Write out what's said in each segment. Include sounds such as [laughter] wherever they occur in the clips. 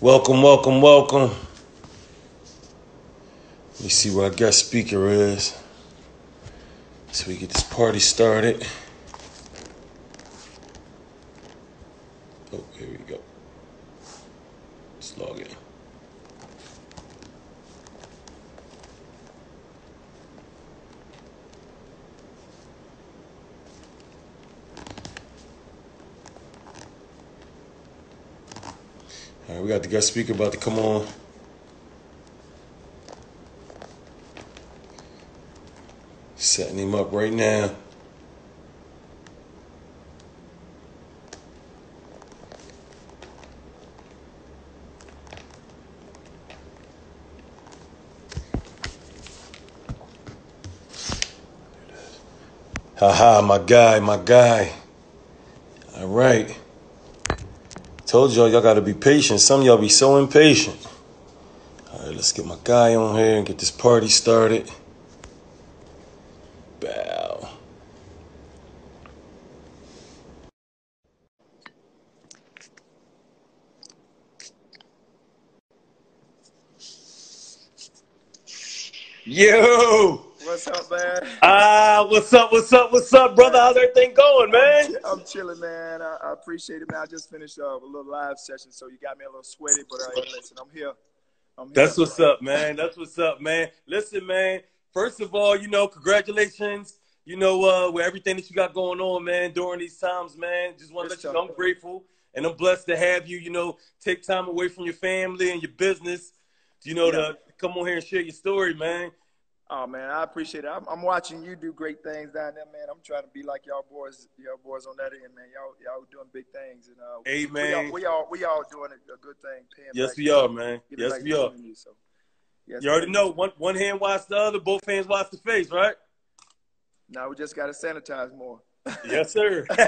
Welcome, welcome, welcome. Let me see what our guest speaker is. So we get this party started. Oh, here we go. Let's log in. All right, we got the guest speaker about to come on. Setting him up right now. Haha, my guy, my guy. All right. Told y'all, y'all gotta be patient. Some y'all be so impatient. All right, let's get my guy on here and get this party started. Bow. Yo! What's up, man? Ah, what's up, what's up, what's up, brother? How's everything going, man? I'm chilling, man. I, I appreciate it, man. I just finished uh, a little live session, so you got me a little sweaty, but uh, listen, I'm here. I'm here. That's what's up, man. That's what's up, man. Listen, man. First of all, you know, congratulations. You know, uh, with everything that you got going on, man, during these times, man. Just want to let you know I'm grateful and I'm blessed to have you. You know, take time away from your family and your business. You know, Yeah. to come on here and share your story, man. Oh man, I appreciate it. I'm, I'm watching you do great things down there, man. I'm trying to be like y'all boys, y'all boys on that end, man. Y'all, y'all doing big things, and uh, Hey, we, man. all, we all, we all doing a, a good thing. Yes, we are, man. Yes, we are. So, yes, You already man. know, one one hand wash the other, both hands wash the face, right? Now we just got to sanitize more. Yes, sir. [laughs]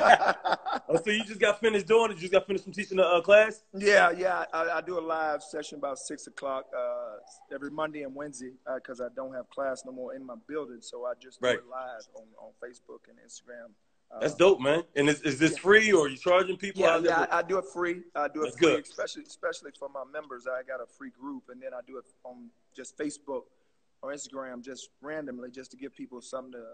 oh, so you just got finished doing it? You just got finished from teaching the uh, class? Yeah, yeah. I, I do a live session about six o'clock uh, every Monday and Wednesday because I don't have class no more in my building, so I just do it live on, on Facebook and Instagram. Uh, That's dope, man. And is, is this free or are you charging people? Yeah, yeah. I, I do it free. I do it That's free, good. especially especially for my members. I got a free group, and then I do it on just Facebook or Instagram, just randomly, just to give people something to.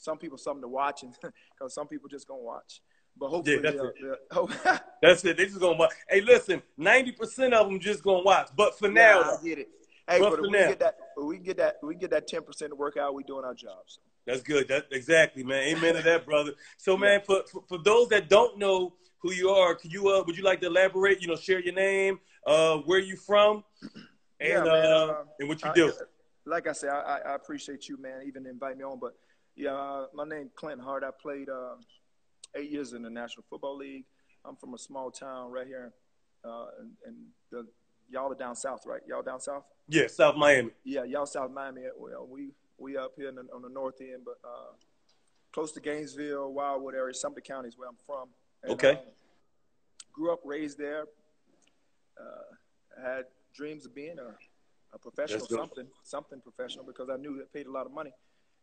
Uh, some people something to watch, and [laughs] because some people just gonna watch. But hopefully, that's they'll, it. they'll- [laughs] oh, [laughs] That's it. They just gonna watch. Hey, listen, ninety percent of them just gonna watch. But for Yeah, now, I get it. Hey, But but, we now. get that, we get that, we get that ten percent to work out. We doing our jobs. that's good. That exactly, man. Amen to that, brother. So, man, for, for for those that don't know who you are, could you uh, would you like to elaborate? You know, share your name, uh, where you from, and Yeah, uh, uh, and what you I- do. like I said, I, I- I appreciate you, man, even invite me on. But yeah, uh, my name Clinton Hart. I played uh, eight years in the National Football League. I'm from a small town right here, uh, and, and the, y'all are down south, right? Y'all down south? Yeah, South Miami. Yeah, y'all South Miami. Well, we we up here in the, on the north end, but uh, close to Gainesville, Wildwood area, some of the counties where I'm from. And, Okay. uh, grew up, raised there. Uh, had dreams of being a, a professional, something, something professional, because I knew it paid a lot of money,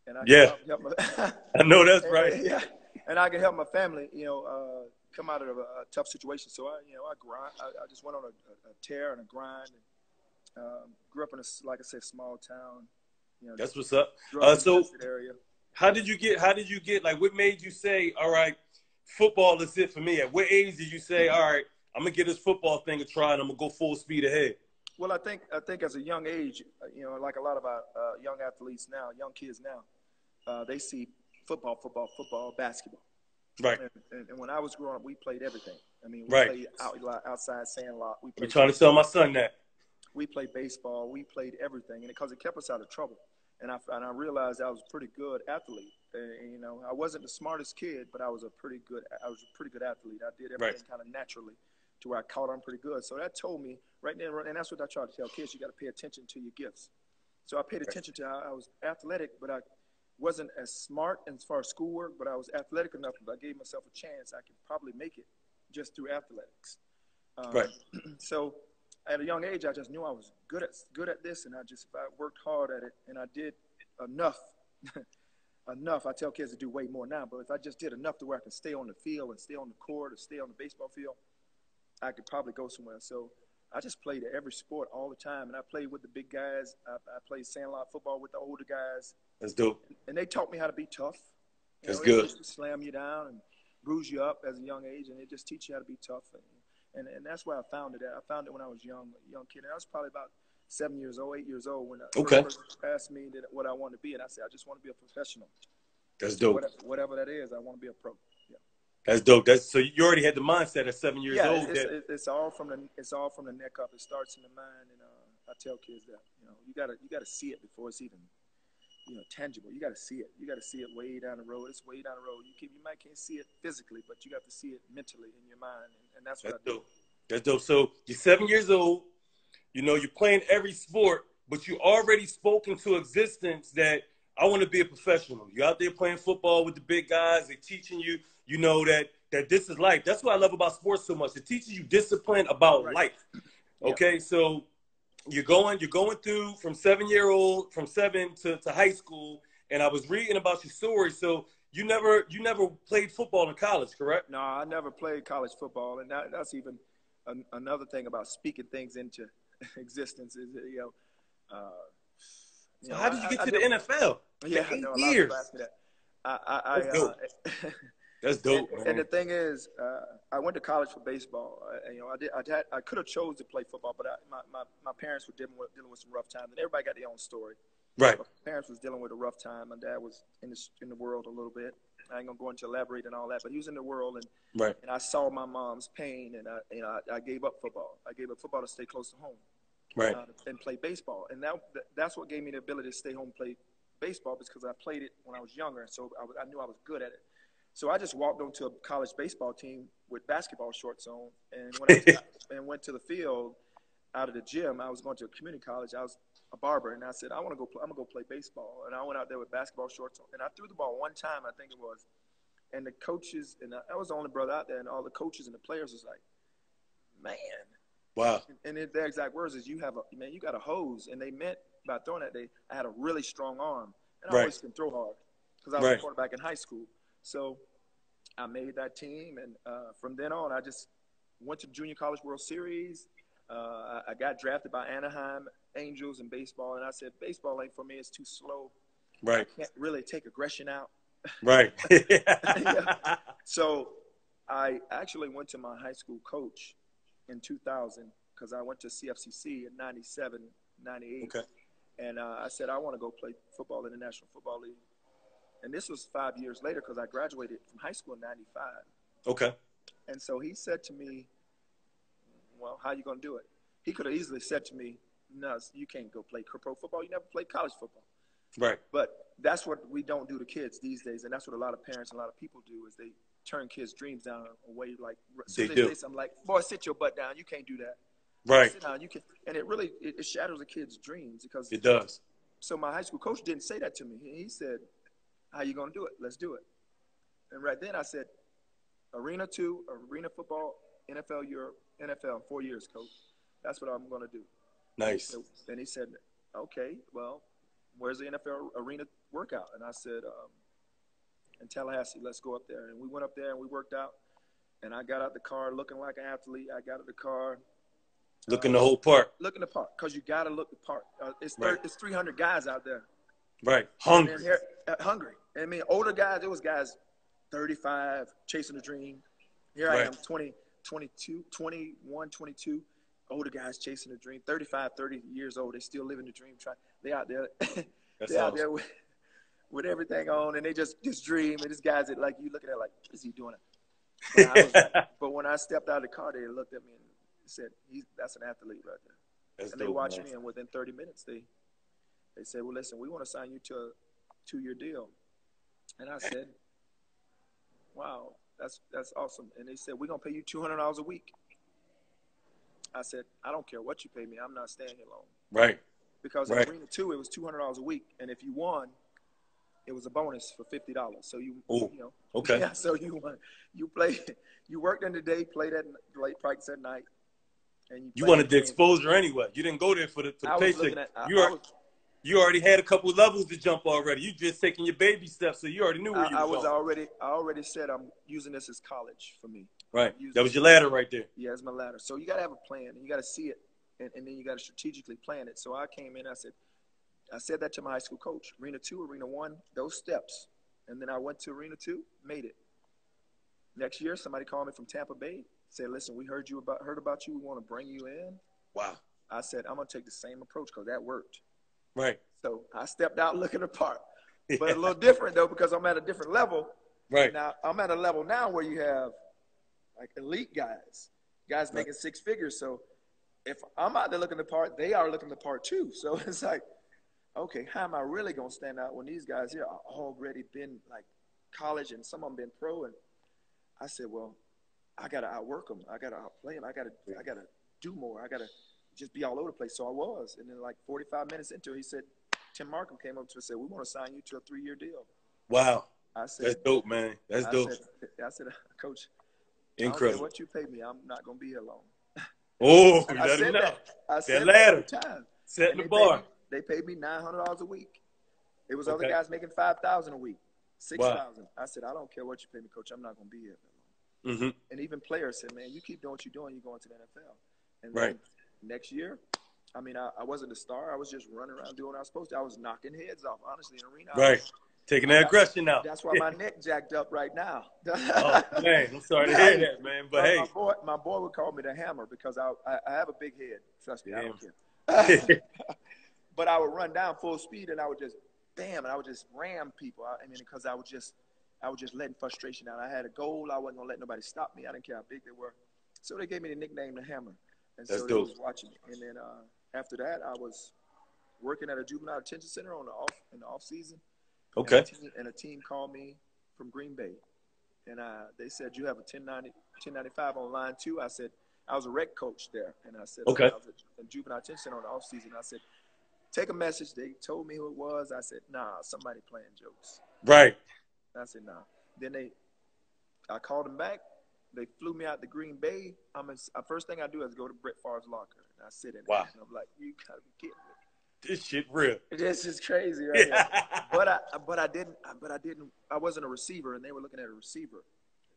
and I Yeah. help, [laughs] I know that's right. yeah, and I can help my family, you know, uh, come out of a, a tough situation. So I, you know, I grind. I, I just went on a, a, a tear and a grind. And, um, grew up in a, like I said, small town. You know, That's what's up. Uh, so, area. how did you get? How did you get? Like, what made you say, "All right, football is it for me"? At what age did you say, "All right, I'm gonna get this football thing a try and I'm gonna go full speed ahead"? Well, I think I think as a young age, uh, you know, like a lot of our uh, young athletes now, young kids now, uh, they see football, football, football, basketball. Right. And, and, when I was growing up, we played everything. I mean, we Right. played out, outside sandlot. We played, trying to tell my son that. we played baseball. We played everything, and because it kept us out of trouble. And I and I realized I was a pretty good athlete. And, you know, I wasn't the smartest kid, but I was a pretty good. I was a pretty good athlete. I did everything kind of naturally, to where I caught on pretty good. So that told me right then, and that's what I try to tell kids: you got to pay attention to your gifts. So I paid attention to how I was athletic, but I wasn't as smart as far as schoolwork. But I was athletic enough. If I gave myself a chance, I could probably make it just through athletics. Um, Right. [clears throat] So at a young age, I just knew I was good at good at this, and I just if I worked hard at it, and I did enough. [laughs] enough. I tell kids to do way more now, but if I just did enough to where I can stay on the field and stay on the court or stay on the baseball field, I could probably go somewhere. So I just played every sport all the time, and I played with the big guys. I, I played sandlot football with the older guys. That's dope. And they taught me how to be tough. You That's know, good. Slam you down and bruise you up as a young age, and it just teach you how to be tough. And, and, and that's where I found it at. I found it when I was young, a young kid. And I was probably about seven years old, eight years old when uh, a okay. person asked me that, what I wanted to be, and I said, I just want to be a professional. That's dope. Whatever, whatever that is, I want to be a pro. That's dope. That's so you already had the mindset at seven years yeah, old. It's, that... it's all from the it's all from the neck up. It starts in the mind, and uh, I tell kids that you know you gotta you gotta see it before it's even you know tangible. You gotta see it. You gotta see it way down the road. It's way down the road. You can you might can't see it physically, but you got to see it mentally in your mind, and, and that's what that's I do. Dope. That's dope. So you're seven years old. You know you're playing every sport, but you already spoke into existence that I want to be a professional. You're out there playing football with the big guys. They're teaching you, you know, that that this is life. That's what I love about sports so much. It teaches you discipline about right. life. Okay, yeah. so you're going, you're going through from seven year old, from seven to, to high school, and I was reading about your story. So you never you never played football in college, correct? No, I never played college football, and that, that's even an, another thing about speaking things into [laughs] existence is you know. Uh, so know, how did you get I, to I, the NFL? Yeah, eight years. I, I, I, Uh, [laughs] That's dope. And, and, the thing is, uh, I went to college for baseball. Uh, you know, I did. I, had, I could have chose to play football, but I, my, my, my parents were dealing with dealing with some rough times, and everybody got their own story. Right. My parents was dealing with a rough time. My dad was in the in the world a little bit. I ain't gonna go into elaborate and all that, but he was in the world, and right. And I saw my mom's pain, and I you know I, I gave up football. I gave up football to stay close to home right. uh, and play baseball. And that that's what gave me the ability to stay home and play baseball because I played it when I was younger, and so I, I knew I was good at it. So I just walked onto a college baseball team with basketball shorts on, and when I [laughs] and went to the field out of the gym. I was going to a community college. I was a barber, and I said, I want to go. Play, I'm gonna go play baseball. And I went out there with basketball shorts on, and I threw the ball one time, I think it was. And the coaches, and I was the only brother out there, and all the coaches and the players was like, "Man, Wow. And their exact words is, "You have a man, you got a hose," and they meant by throwing that they, I had a really strong arm, and I right. always can throw hard because I was right. a quarterback in high school. So I made that team, and uh, from then on, I just went to Junior College World Series. Uh, I got drafted by Anaheim Angels in baseball, and I said, baseball ain't for me. It's too slow. Right. I can't really take aggression out. [laughs] Right. [laughs] yeah. So I actually went to my high school coach in 2000 because I went to CFCC in 97, 98. Okay. And uh, I said, I want to go play football in the National Football League. And this was five years later because I graduated from high school in 95. Okay. And so he said to me, well, how you going to do it? He could have easily said to me, no, you can't go play pro football. You never played college football. Right. But that's what we don't do to kids these days. And that's what a lot of parents and a lot of people do is they turn kids' dreams down away. Like they, they do. I'm like, boy, sit your butt down. You can't do that. Right. Sit down. You can, and it really it, it shatters a kid's dreams because it does. So my high school coach didn't say that to me. He said, "How you gonna do it? Let's do it." And right then I said, "Arena two, arena football, NFL Europe, NFL, four years, coach. That's what I'm gonna do." Nice. And he said, and he said "Okay, well, where's the NFL arena workout?" And I said, um, in Tallahassee. Let's go up there. And we went up there and we worked out. And I got out the car looking like an athlete. I got out the car. Looking uh, the whole part. Looking the part. Because you got to look the part. Uh, it's, right. it's 300 guys out there. Right. Hungry. Uh, hungry. I mean, older guys, it was guys 35, chasing the dream. Here right. I am, 20, 22, 21, 22. Older guys chasing the dream. 35, 30 years old. They still living the dream. Try, they out there. [laughs] They out there with, with everything on, and they just just dream. And this guy's that like you looking at like, what is he doing? But, was, [laughs] but, when I stepped out of the car, they looked at me and said, "He's that's an athlete right there." That's and dope, they watched man. me, and within 30 minutes, they they said, "Well, listen, we want to sign you to a two-year deal." And I said, "Wow, that's that's awesome." And they said, "We're gonna pay you two hundred dollars a week." I said, "I don't care what you pay me. I'm not staying here long." Right. Because right. in Arena Two, it was two hundred dollars a week, and if you won, it was a bonus for fifty dollars. So you, Ooh, you know, okay. Yeah, [laughs] so you won. You played. You worked in the day, played at late practice at night, and you. You wanted the exposure anyway. You didn't go there for the, for the I paycheck. At, I, you, are, was, you already had a couple levels to jump already. You just taking your baby steps, so you already knew where I, you I was was going. already. I already said I'm using this as college for me. Right. That was your ladder right there. Yeah, it's my ladder. So you got to have a plan, and you got to see it, and, and then you got to strategically plan it. So I came in, I said, I said that to my high school coach, Arena two, Arena one, those steps, and then I went to Arena two, made it. Next year, somebody called me from Tampa Bay, said, "Listen, we heard you about heard about you. We want to bring you in." Wow. I said, "I'm gonna take the same approach because that worked." Right. So I stepped out looking the part, but a little different though because I'm at a different level. Right. Now I'm at a level now where you have like elite guys, guys making six figures. So if I'm out there looking the part, they are looking the part too. So [laughs] it's like, okay, how am I really gonna stand out when these guys here are already been like college and some of them been pro? And I said, well, I gotta outwork them. I gotta outplay them. I gotta, I gotta do more. I gotta just be all over the place. So I was, and then like 45 minutes into it, he said, Tim Marcum came up to me and said, we want to sign you to a three-year deal. Wow. I said, That's dope, man. That's I dope. Said, I said, [laughs] Coach, I Incredible. what you pay me, I'm not gonna be here long. [laughs] Oh, I let said that. I said that ladder. time. And the they bar. Paid me, they paid me nine hundred dollars a week. It was other guys making five thousand a week, 6000 wow. I said, I don't care what you pay me, Coach. I'm not gonna be here. that long." hmm And even players said, Man, you keep doing what you're doing, you're going to the NFL. And Right. Next year, I mean, I, I wasn't a star. I was just running around doing what I was supposed to. I was knocking heads off, honestly, in the arena. Right. was- Taking that aggression out. That's why my neck jacked up right now. [laughs] oh, man. I'm sorry to hear that, man. But my, hey. my boy, my boy would call me the hammer because I, I, I have a big head. Trust me, I don't care. [laughs] [laughs] but I would run down full speed and I would just bam, and I would just ram people. I, I mean, because I would just, I was just letting frustration out. I had a goal. I wasn't gonna let nobody stop me. I didn't care how big they were. So they gave me the nickname the Hammer. And That's so they dope. was watching me. And then uh, after that, I was working at a juvenile detention center on the off in the off season. Okay. And a team, and a team called me from Green Bay. And uh, they said, You have a 1090, 1095 on line two. I said, I was a rec coach there. And I said, Okay. I was a, a juvenile detention center on the off season. I said, Take a message. They told me who it was. I said, Nah, somebody playing jokes. Right. I said, Nah. Then they, I called them back. They flew me out to Green Bay. I'm in, uh, first thing I do is go to Brett Favre's locker. And I sit in Wow. there. And I'm like, You gotta be kidding me. This shit real. This is crazy, right? here. [laughs] but I but I didn't but I didn't I wasn't a receiver and they were looking at a receiver.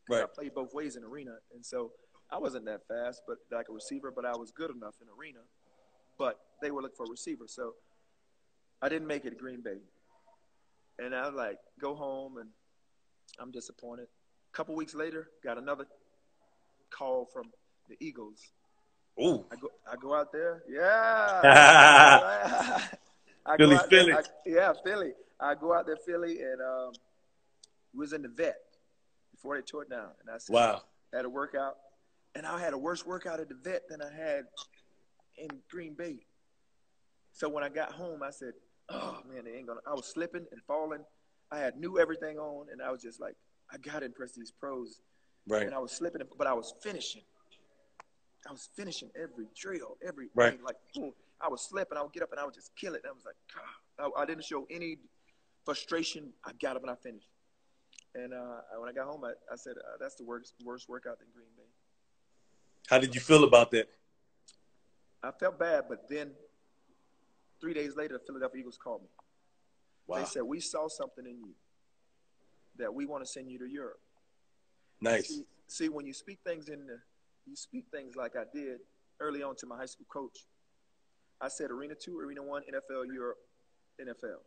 'Cause I played both ways in arena and so I wasn't that fast, but like a receiver, but I was good enough in arena. But they were looking for a receiver, so I didn't make it to Green Bay. And I was like, go home and I'm disappointed. A couple weeks later, got another call from the Eagles. Ooh. I go I go out there. [laughs] Yeah. [laughs] I go Philly, there- Philly. I- yeah, Philly. I go out there, Philly, and um, was in the vet before they tore it down. And I said, Wow. had a workout, and I had a worse workout at the vet than I had in Green Bay. So when I got home, I said, "Oh man, they ain't gonna." I was slipping and falling. I had knew everything on, and I was just like, "I gotta impress these pros." Right. And I was slipping, but I was finishing. I was finishing every drill, every Right. like boom. I was slipping. I would get up and I would just kill it. And I was like, God. I, I didn't show any frustration. I got up and I finished. And uh, when I got home, I, I said, uh, "That's the worst worst workout in Green Bay." How did you feel about that? I felt bad, but then three days later, the Philadelphia Eagles called me. Wow. They said, "We saw something in you that we want to send you to Europe." Nice. See, see, when you speak things in the, you speak things like I did early on to my high school coach. I said Arena Two, Arena One, NFL Europe, NFL.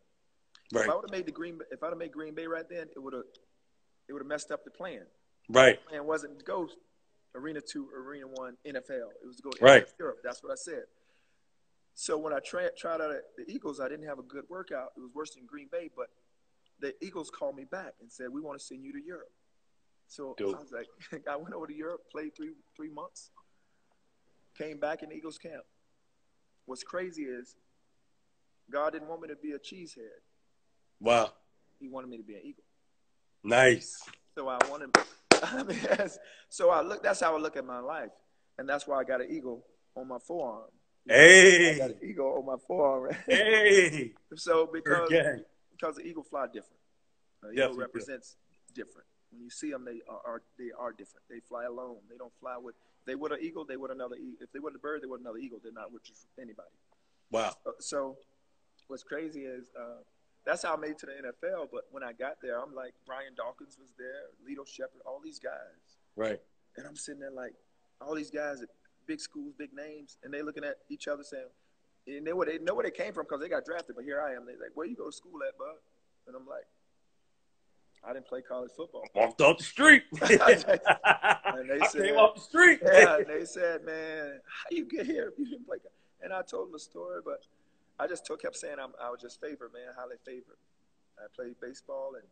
Right. If I would have made the Green, if I'd have made Green Bay right then, it would have, it would have messed up the plan. Right. The plan wasn't to go Arena Two, Arena One, NFL. It was to go to Right. Europe. That's what I said. So when I tried tried out at the Eagles, I didn't have a good workout. It was worse than Green Bay, but the Eagles called me back and said, "We want to send you to Europe." So Dope. I was like, [laughs] I went over to Europe, played three three months, came back in Eagles camp. What's crazy is God didn't want me to be a cheesehead. Wow. He wanted me to be an Eagle. Nice. So I wanted. [laughs] I mean, so I look. That's how I look at my life, and that's why I got an eagle on my forearm. I got an eagle on my forearm. Hey. [laughs] so because Okay. because the eagle fly different. The eagle represents different. When you see them, they are, are they are different. They fly alone. They don't fly with. They would an eagle. They would another. eagle. If they would a bird, they would another eagle. They're not with anybody. Wow. Uh, So, what's crazy is uh, that's how I made it to the NFL. But when I got there, I'm like Brian Dawkins was there, Lito Sheppard, all these guys. Right. And I'm sitting there like, all these guys at big schools, big names, and they looking at each other saying, and they, they know where they came from because they got drafted, but here I am. They're like, where you go to school at, bud? And I'm like, I didn't play college football. Walked off the street. [laughs] and they [laughs] I said, came off the street. [laughs] yeah, and they said, man, how you get here if you didn't play? And I told them a story, but I just told, kept saying I'm, I was just favored, man, highly favored. I played baseball and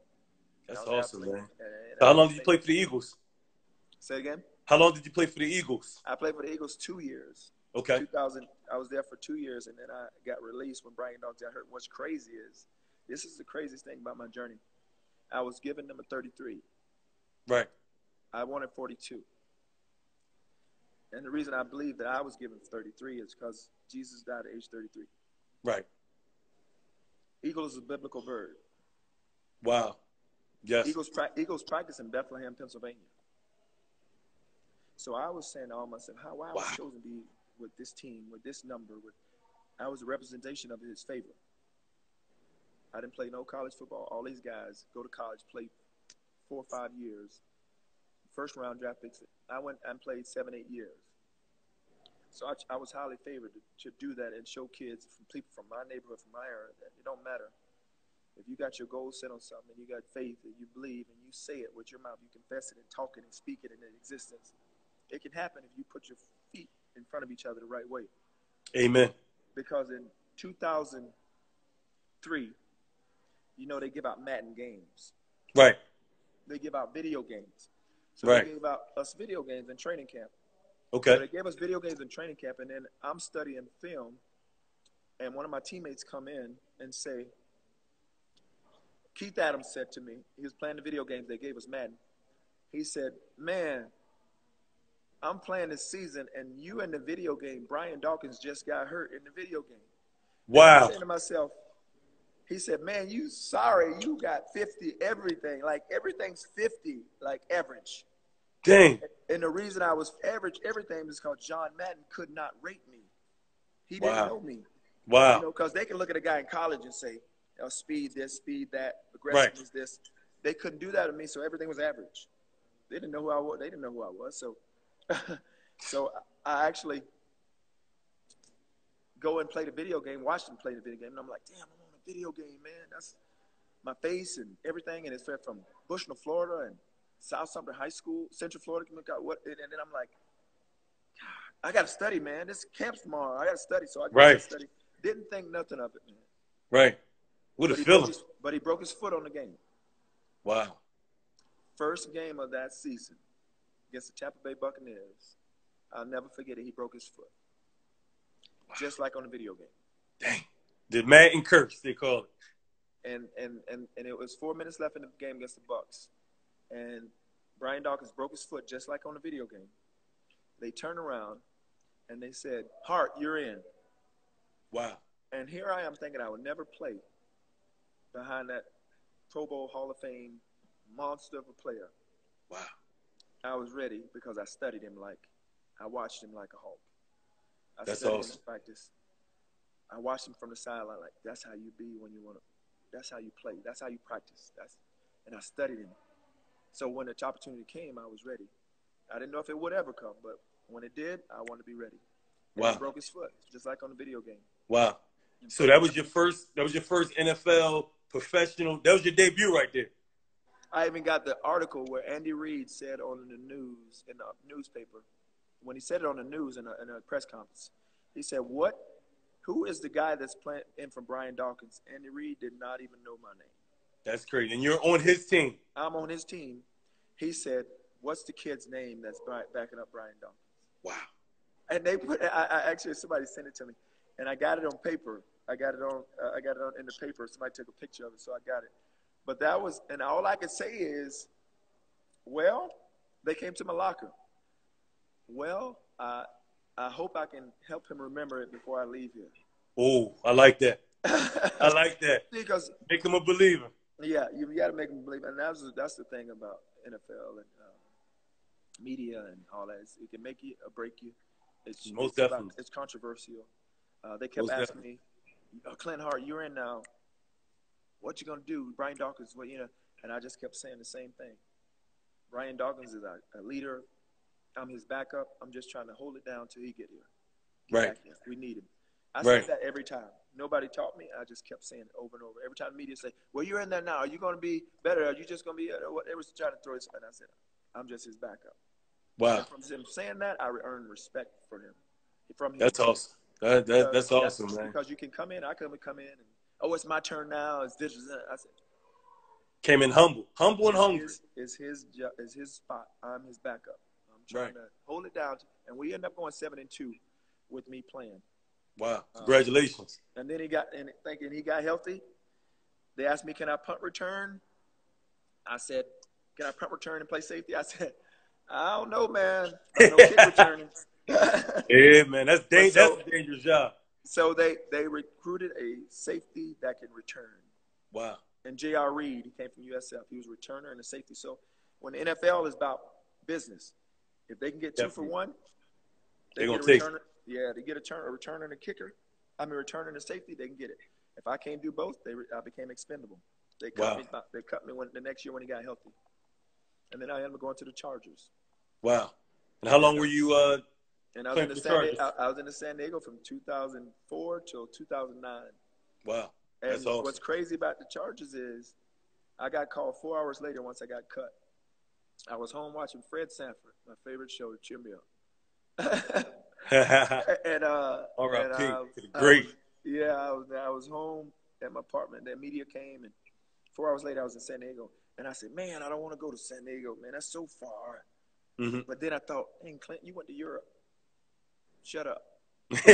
That's was awesome, man. and- and So how long did you play for the Eagles? Say again. How long did you play for the Eagles? I played for the Eagles two years. Okay. 2000, I was there for two years, and then I got released when Brian Dogs got hurt. What's crazy is, this is the craziest thing about my journey. I was given number 33. Right. I wanted 42. And the reason I believe that I was given 33 is because Jesus died at age 33. Right. Eagle is a biblical bird. Wow. Yes. Eagles, pra- Eagles practice in Bethlehem, Pennsylvania. So I was saying to all myself, how why I was Wow. chosen to be with this team, with this number, with I was a representation of his favor. I didn't play no college football. All these guys go to college, play four or five years, first round draft picks. I went and played seven, eight years. So I, I was highly favored to, to do that and show kids from people from my neighborhood, from my area, that it don't matter if you got your goals set on something and you got faith and you believe and you say it with your mouth, you confess it and talk it and speak it into existence. It can happen if you put your feet in front of each other the right way. Amen. Because in 2003, you know they give out Madden games. Right. They give out video games. So Right. they gave out us video games in training camp. So Okay. they gave us video games in training camp, and then I'm studying film, and one of my teammates come in and say, Keith Adams said to me, he was playing the video games they gave us Madden. He said, "Man, I'm playing this season, and you in the video game, Brian Dawkins just got hurt in the video game." wow I'm Wow. saying to myself, he said, "Man, you sorry you got 50 everything, like everything's 50, like average." Dang. And the reason I was average everything is because John Madden could not rate me. He didn't know me. Wow. You know, because they can look at a guy in college and say, oh, speed this, speed that, aggressiveness this. They couldn't do that to me, so everything was average. They didn't know who I was. They didn't know who I was. So, [laughs] so I actually go and play the video game, watch them play the video game, and I'm like, damn, I'm on a video game, man. That's my face and everything, and it's from Bushnell, Florida, and South Sumter High School, Central Florida. What? And then I'm like, God, I got to study, man. This camp's tomorrow. I got to study, so I got Right. to study. Didn't think nothing of it, man. Right. What a But feeling. his, but he broke his foot on the game. Wow. First game of that season against the Tampa Bay Buccaneers. I'll never forget it. He broke his foot, just like on the video game. Dang. The Madden curse, they call it. and and and and it was four minutes left in the game against the Bucks, and Brian Dawkins broke his foot just like on the video game. They turned around, and they said, "Hart, you're in." Wow. And here I am thinking I would never play behind that Pro Bowl Hall of Fame monster of a player. Wow. I was ready because I studied him like I watched him like a hawk. I That's studied him awesome. in practice. I watched him from the sideline like that's how you be when you want to. That's how you play. That's how you practice. That's and I studied him. So when the opportunity came, I was ready. I didn't know if it would ever come, but when it did, I wanted to be ready. And Wow. He broke his foot just like on the video game. Wow. So that was your first that was your first NFL professional. That was your debut right there. I even got the article where Andy Reid said on the news in the newspaper when he said it on the news in a, in a press conference. He said, "What? Who is the guy that's playing in from Brian Dawkins?" Andy Reid did not even know my name. That's crazy. And you're on his team. I'm on his team. He said, "What's the kid's name that's backing up Brian Dawkins?" Wow. And they put. I, I actually somebody sent it to me, and I got it on paper. I got it on. Uh, I got it on in the paper. Somebody took a picture of it, so I got it. But that was, and all I could say is, well, they came to my locker. Well, I I hope I can help him remember it before I leave here. Oh, I like that. I [laughs] like that. because Make him a believer. yeah, you, got to make them believe, and that's that's the thing about NFL and uh, media and all that. It's, it can make you or break you. It's Most it's, about- definitely. it's controversial. Uh, they kept Most asking me, oh, "Clint Hart, you're in now. What you gonna do, Brian Dawkins? What you know?" And I just kept saying the same thing. Brian Dawkins is a, a leader. I'm his backup. I'm just trying to hold it down till he get here. Get right. Here. We need him. I right. said that every time. Nobody taught me. I just kept saying it over and over. Every time the media say, "Well, you're in there now. Are you going to be better? Are you just going to be?" Uh, what they was trying to throw his. And I said, "I'm just his backup." Wow. And from him saying that, I earned respect for him. From him. That's awesome. That, that that's awesome, that's man. Because you can come in, I come come in, and oh, it's my turn now. It's this. I said, came in humble, humble and hungry. Is his is his spot? I'm his backup. Trying right. to hold it down, and we end up going seven and two with me playing. Wow! Um, Congratulations. Um, and then he got and thinking he got healthy. They asked me, "Can I punt return?" I said, "Can I punt return and play safety?" I said, "I don't know, man. I no kick [laughs] returning." yeah, man, that's, da- so, that's a dangerous job. So they they recruited a safety that can return. Wow. And J.R. Reed, he came from USF. He was a returner and a safety. So when the NFL is about business, if they can get two Definitely. for one, they, they get a returner. Yeah, they get a turn a returner and a kicker. I mean, returner and a safety, they can get it. If I can't do both, they I became expendable. They cut wow. me. They cut me when the next year when he got healthy, and then I ended up going to the Chargers. Wow. And how long were you uh, and I was, in the San Diego, I, I, was in the San Diego from 2004 till 2009. Wow. And awesome. what's crazy about the Chargers is I got called four hours later once I got cut. I was home watching Fred Sanford, my favorite show cheer me up. [laughs] [laughs] and uh, All right, and, uh, great. Yeah, I was I was home at my apartment. The media came, and four hours later I was in San Diego. And I said, "Man, I don't want to go to San Diego, man. That's so far." Mm-hmm. But then I thought, "Hey, Clinton, you went to Europe. Shut up. [laughs]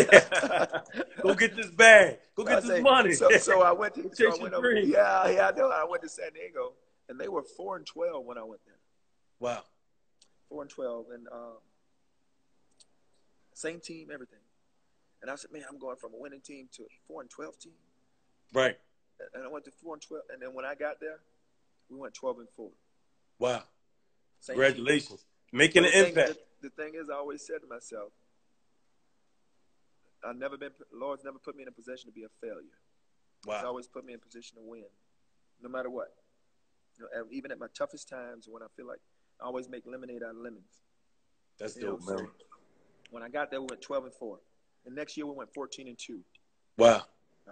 Go get this bag. Go get I this say, money. So, so I went to. So I went over, yeah, yeah, I know. I went to San Diego, and they were four and twelve when I went there. Wow. Four and twelve, and um, same team, everything. And I said, man, I'm going from a winning team to a four and twelve team. Right. And I went to four and twelve, and then when I got there, we went twelve and four. Wow. Same Congratulations. Team. Making an impact. The, the thing is, I always said to myself, I've never been. Lord's never put me in a position to be a failure. Wow. He's always put me in a position to win, no matter what. You know, even at my toughest times, when I feel like I always make lemonade out of lemons. That's you dope, know, man. So when I got there, we went 12 and four. The next year, we went 14 and two. Wow. Uh,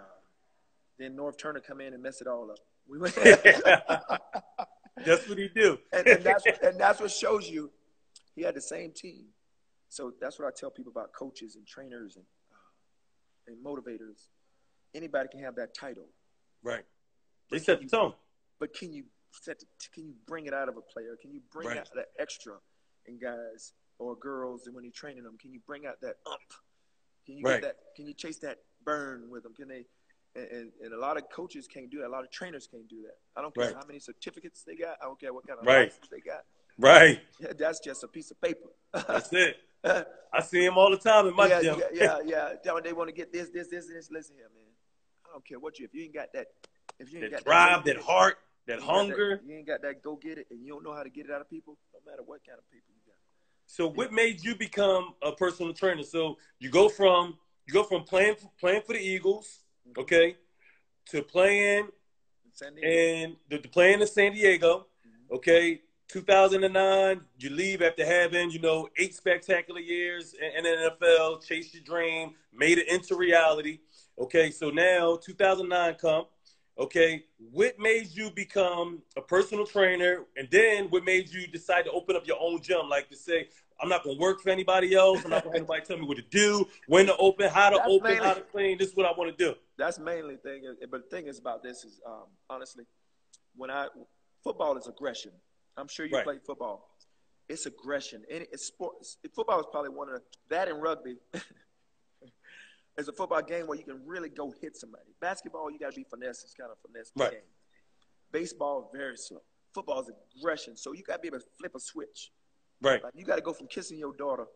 then Norv Turner come in and mess it all up. We went. [laughs] [laughs] that's what he do. and, and, that's and that's what shows you he had the same team. So that's what I tell people about coaches and trainers and and motivators. Anybody can have that title. Right. They set the tone. But can you set? The, can you bring it out of a player? Can you bring right. out that extra in guys or girls, and when you're training them, can you bring out that up? Can you right. get that? Can you chase that burn with them? Can they? And, and, a lot of coaches can't do that. A lot of trainers can't do that. I don't care right. how many certificates they got. I don't care what kind of right. license they got. Right. [laughs] Yeah, that's just a piece of paper. That's it. [laughs] I see him all the time in my yeah, gym. Yeah, yeah, yeah. They want to get this, this, this, this. Listen here, man. I don't care what you. If you ain't got that, if you ain't got that got drive, that, that heart, that you hunger, that, you ain't got that go get it, and you don't know how to get it out of people. No matter what kind of people you got. So, what made you become a personal trainer? So, you go from you go from playing playing for the Eagles, mm-hmm. okay, to playing and the, the playing in San Diego, mm-hmm. okay, 2009, you leave after having, you know, eight spectacular years in, the NFL, chase your dream, made it into reality. Okay, so now 2009 come. Okay, what made you become a personal trainer, and then what made you decide to open up your own gym? Like to say, I'm not gonna work for anybody else. I'm not gonna have anybody tell me what to do, when to open, how to that's open, mainly, how to clean. This is what I want to do. That's mainly thing. But the thing is about this is um, honestly, when I football is aggression. I'm sure you right. play football. It's aggression. And it's sports. Football is probably one of the, that and rugby. [laughs] it's a football game where you can really go hit somebody. Basketball, you got to be finesse. It's kind of finesse right. game. Baseball, very slow. Football is aggression. So you got to be able to flip a switch. Right. Like you got to go from kissing your daughter,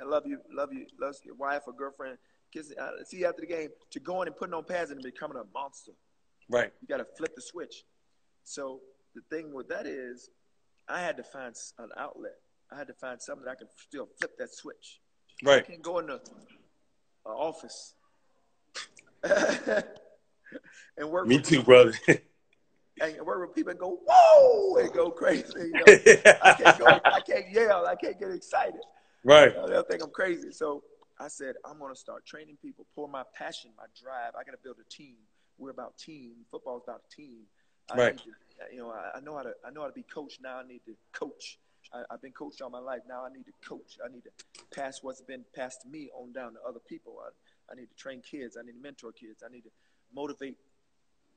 I love you, love you, love your wife or girlfriend, kissing, uh, see you after the game, to going and putting on pads and becoming a monster. Right. You got to flip the switch. So the thing with that is, I had to find an outlet. I had to find something that I could still flip that switch. Right. I can't go in the uh, office [laughs] and work. Me too, brother. and work with people and go whoa and go crazy. You know? I can't go. I can't yell. I can't get excited. Right. They'll think I'm crazy. So I said, I'm going to start training people, pour my passion, my drive. I got to build a team. We're about team. Football's about team. I Right. to, you know, I, I know how to, I know how to be coached. Now I need to coach. I, I've been coached all my life. Now I need to coach. I need to pass what's been passed to me on down to other people. I, I need to train kids. I need to mentor kids. I need to motivate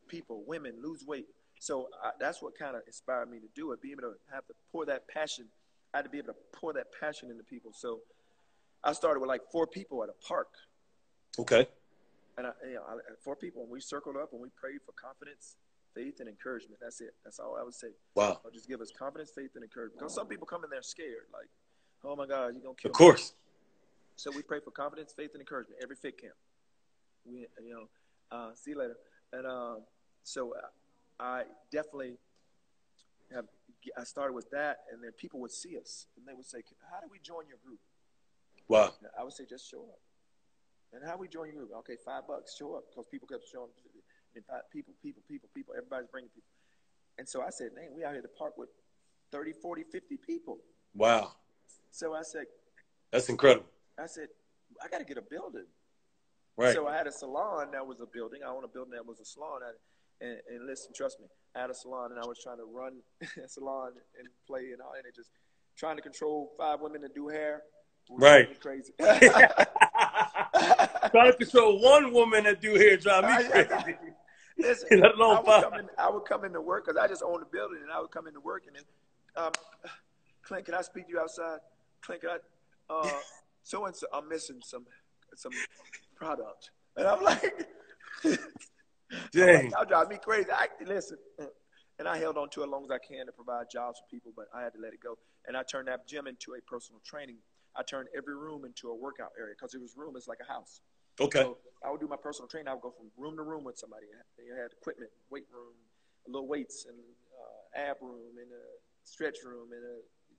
people, women, lose weight. So I, that's what kind of inspired me to do it. Be able to have to pour that passion. I had to be able to pour that passion into people. So I started with like four people at a park, Okay. and I, you know, I, four people, and we circled up and we prayed for confidence, faith, and encouragement. That's it. That's all I would say. Wow. I'll just give us confidence, faith, and encouragement. Because some people come in there scared, like, oh my God, you're gonna kill Of me. course. So we pray for confidence, faith, and encouragement every fit camp. We, you know, uh, see you later. And um, so I definitely have. I started with that, and then people would see us, and they would say, "How do we join your group?" Wow. I would say, "Just show up." And how we join your group? Okay, five bucks. Show up because people kept showing. People, people, people, people. Everybody's bringing people. And so I said, "Man, we out here to park with 30, 40, 50 people." Wow. So I said, That's incredible. I said, I got to get a building. Right. So I had a salon that was a building. I own a building that was a salon. I, and, and listen, trust me, I had a salon and I was trying to run [laughs] a salon and play and all, and it just trying to control five women to do hair. Right. Crazy. [laughs] [laughs] Trying to control one woman that do hair drive me crazy. Listen, Let alone I would, five. come in, I would come into work because I just owned the building, and I would come into work and then, um, [sighs] Clint, can I speak to you outside? Clint, can I? Uh, so and so, I'm missing some some product, and [laughs] I'm like, Dang. Y'all drive me crazy. I, listen, and I held on to it as long as I can to provide jobs for people, but I had to let it go. And I turned that gym into a personal training. I turned every room into a workout area because it was room. It's like a house. Okay. So I would do my personal training. I would go from room to room with somebody. They had equipment, weight room, a little weights, and uh, ab room, and a stretch room, and a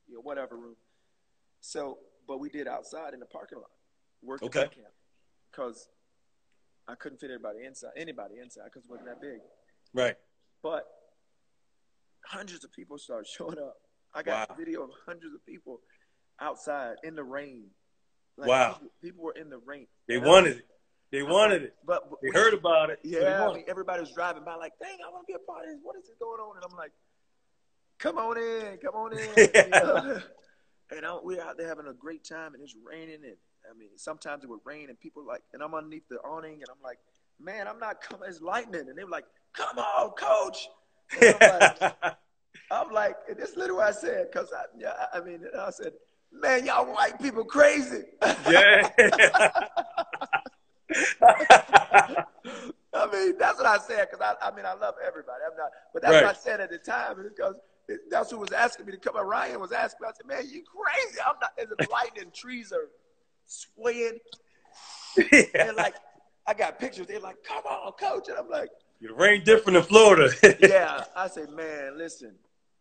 you know, whatever room. So, but we did outside in the parking lot, working Okay. camp, because I couldn't fit everybody inside, anybody inside, because it wasn't that big. Right. But hundreds of people started [laughs] showing up. I got Wow. video of hundreds of people outside in the rain. Wow. People, people were in the rain. They wanted it. They wanted it. But, but They heard about it. so yeah, I mean, everybody was driving by like, dang, I want to be a part of this. What is going on? And I'm like, come on in, come on in. you [laughs] know? [laughs] and I, we're out there having a great time, and it's raining. And I mean, sometimes it would rain, and people like, and I'm underneath the awning, and I'm like, man, I'm not coming. It's lightning, and they were like, come on, coach. I'm like, [laughs] I'm like, and this is literally what I said, because I, yeah, I I mean, I said, man, y'all white people crazy. yeah. [laughs] I mean, that's what I said because I, I mean, I love everybody. I'm not, but that's Right. what I said at the time because that's who was asking me to come. Ryan was asking me. I said, "Man, you crazy? I'm not." There's lightning, trees are swaying, [laughs] and like I got pictures. They're like, "Come on, coach," and I'm like, It rained different in Florida. [laughs] "Yeah." I say, "Man, listen,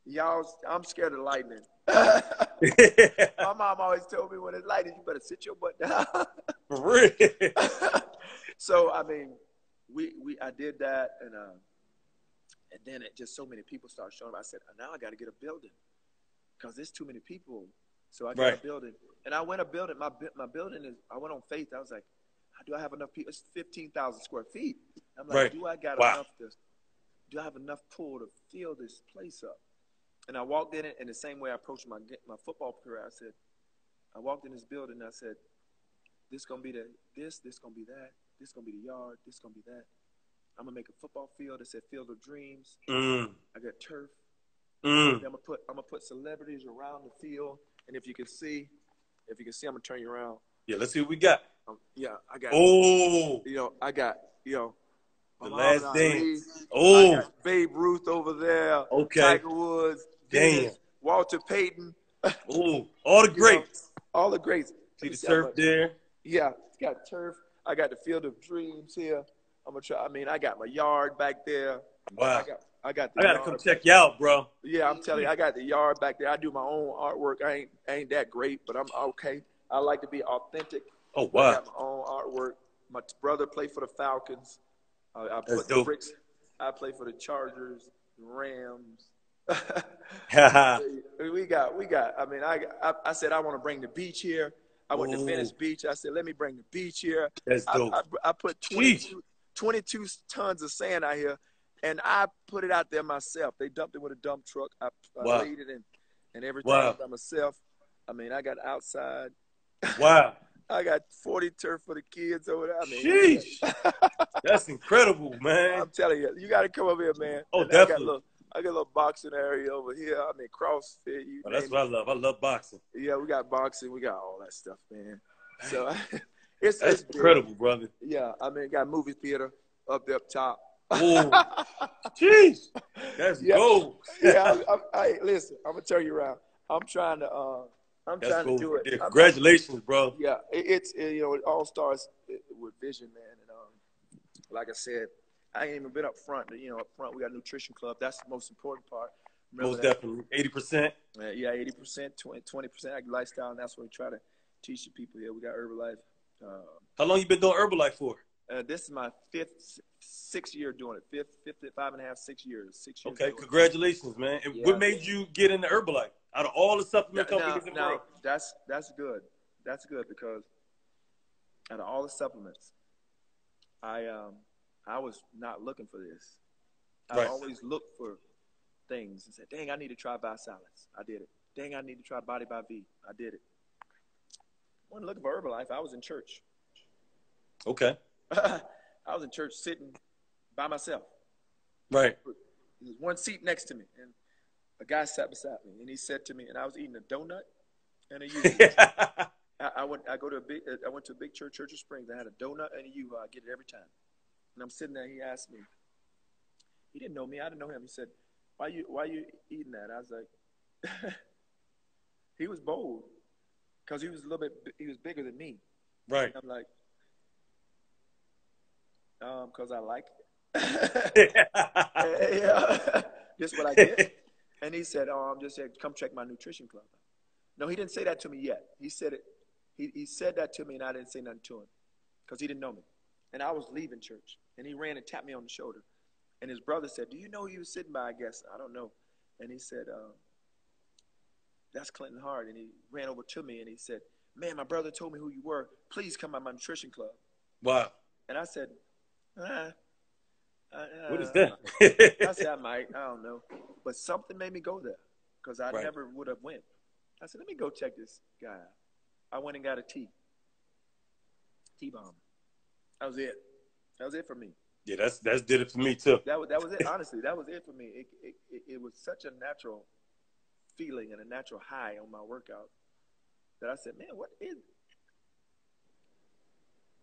y'all, I'm scared of lightning." [laughs] My mom always told me when it's lightning, you better sit your butt down. [laughs] For real. [laughs] so I mean, we we I did that, and uh, and then it just so many people started showing up. I said, now I got to get a building because there's too many people. So I got Right. a building, and I went a building. My my building is. I went on faith. I was like, do I have enough people? It's fifteen thousand square feet. I'm like, Right. do I got Wow. enough to? Do I have enough pull to fill this place up? And I walked in it in the same way I approached my my football career. I said, I walked in this building. and I said, this gonna be the this, this gonna be that, this gonna be the yard, this gonna be that. I'm gonna make a football field. It said Field of Dreams. Mm, I got turf. mm. I'm gonna put I'm gonna put celebrities around the field. And if you can see, if you can see, I'm gonna turn you around. Yeah, let's see what we got. Um, yeah, I got. Oh, You know, I got. You know. The Muhammad Last Ali. Dance. Oh, Babe Ruth over there. Okay. Tiger Woods. Damn. Walter Payton. [laughs] oh, all the You know, greats. all the greats. See the see much- there. Yeah, it's got turf. I got the Field of Dreams here. I'm gonna try. I mean, I got my yard back there. Wow. I got. I got. The I gotta come check you out, bro. Yeah, I'm telling you, I got the yard back there. I do my own artwork. I ain't ain't that great, but I'm okay. I like to be authentic. Oh wow. I got my own artwork. My brother played for the Falcons. Uh, I, I put the bricks. I play for the Chargers, Rams, [laughs] we got, we got. I mean, I, I, I said I want to bring the beach here. I went Ooh. to Venice Beach. I said, let me bring the beach here. That's dope. I, I, I put 22, 22, tons of sand out here, and I put it out there myself. They dumped it with a dump truck. I, wow. laid it in, and everything wow. by myself. I mean, I got outside. Wow. [laughs] I got 40 turf for the kids over there. I mean, Sheesh. [laughs] That's incredible, man. I'm telling you, you got to come over here, man. Oh, and definitely. I got, little, I got, a little boxing area over here. I mean, CrossFit. Oh, that's what it. I love. I love boxing. Yeah, we got boxing. We got all that stuff, man. So [laughs] it's, that's it's incredible, brother. Yeah, I mean, got movie theater up there up top. Oh, [laughs] jeez, that's yeah. gold. yeah, I, I, I, listen, I'm gonna turn you around. I'm trying to. Uh, I'm That's trying cool. to do it. Congratulations, bro. Yeah, it, it's it, you know it all starts with vision, man. And um, like I said, I ain't even been up front. You know, up front we got nutrition club. That's the most important part. Remember most that? definitely, eighty percent. Yeah, eighty percent, 20 percent lifestyle, and that's what we try to teach the people here. We got Herbalife. Uh, How long you been doing Herbalife for? Uh, this is my fifth, sixth year doing it. Fifth, fifth, five and a half, six years. Six years. Okay, congratulations, man. And yeah. what made you get into Herbalife? Out of all the supplement now, companies now, in the world. That's that's good. That's good because out of all the supplements, I um I was not looking for this. I right. always looked for things and said, "Dang, I need to try Biosolids." I did it. Dang, I need to try Body by Vi. I did it. I wasn't looking for Herbalife. I was in church. Okay. [laughs] I was in church sitting by myself. Right. There's one seat next to me, and a guy sat beside me, and he said to me, and I was eating a donut and a U. [laughs] I, I went. I go to a big. I went to a big church, Church of Springs. I had a donut and a U. I get it every time. And I'm sitting there. He asked me. He didn't know me. I didn't know him. He said, "Why you? Why you eating that?" I was like, [laughs] he was bold because he was a little bit. He was bigger than me. Right. And I'm like, um, because I like it. [laughs] yeah. [laughs] Just what I get. And he said, "Oh, I'm just here. Come check my nutrition club." No, he didn't say that to me yet. He said it. He, he said that to me, and I didn't say nothing to him because he didn't know me. And I was leaving church, and he ran and tapped me on the shoulder. And his brother said, "Do you know who he was sitting by?" I guess I don't know. And he said, uh, "That's Clinton Hart." And he ran over to me and he said, "Man, my brother told me who you were. Please come by my nutrition club." Wow. And I said, ah, uh, what is that? I said I might. I don't know, but something made me go there because I right. never would have went. I said, let me go check this guy out. I went and got a T. tea bomb. That was it. That was it for me. Yeah, that's that's did it for me too. That was that was it. Honestly, that was it for me. It, it, it, it was such a natural feeling and a natural high on my workout that I said, man, what is?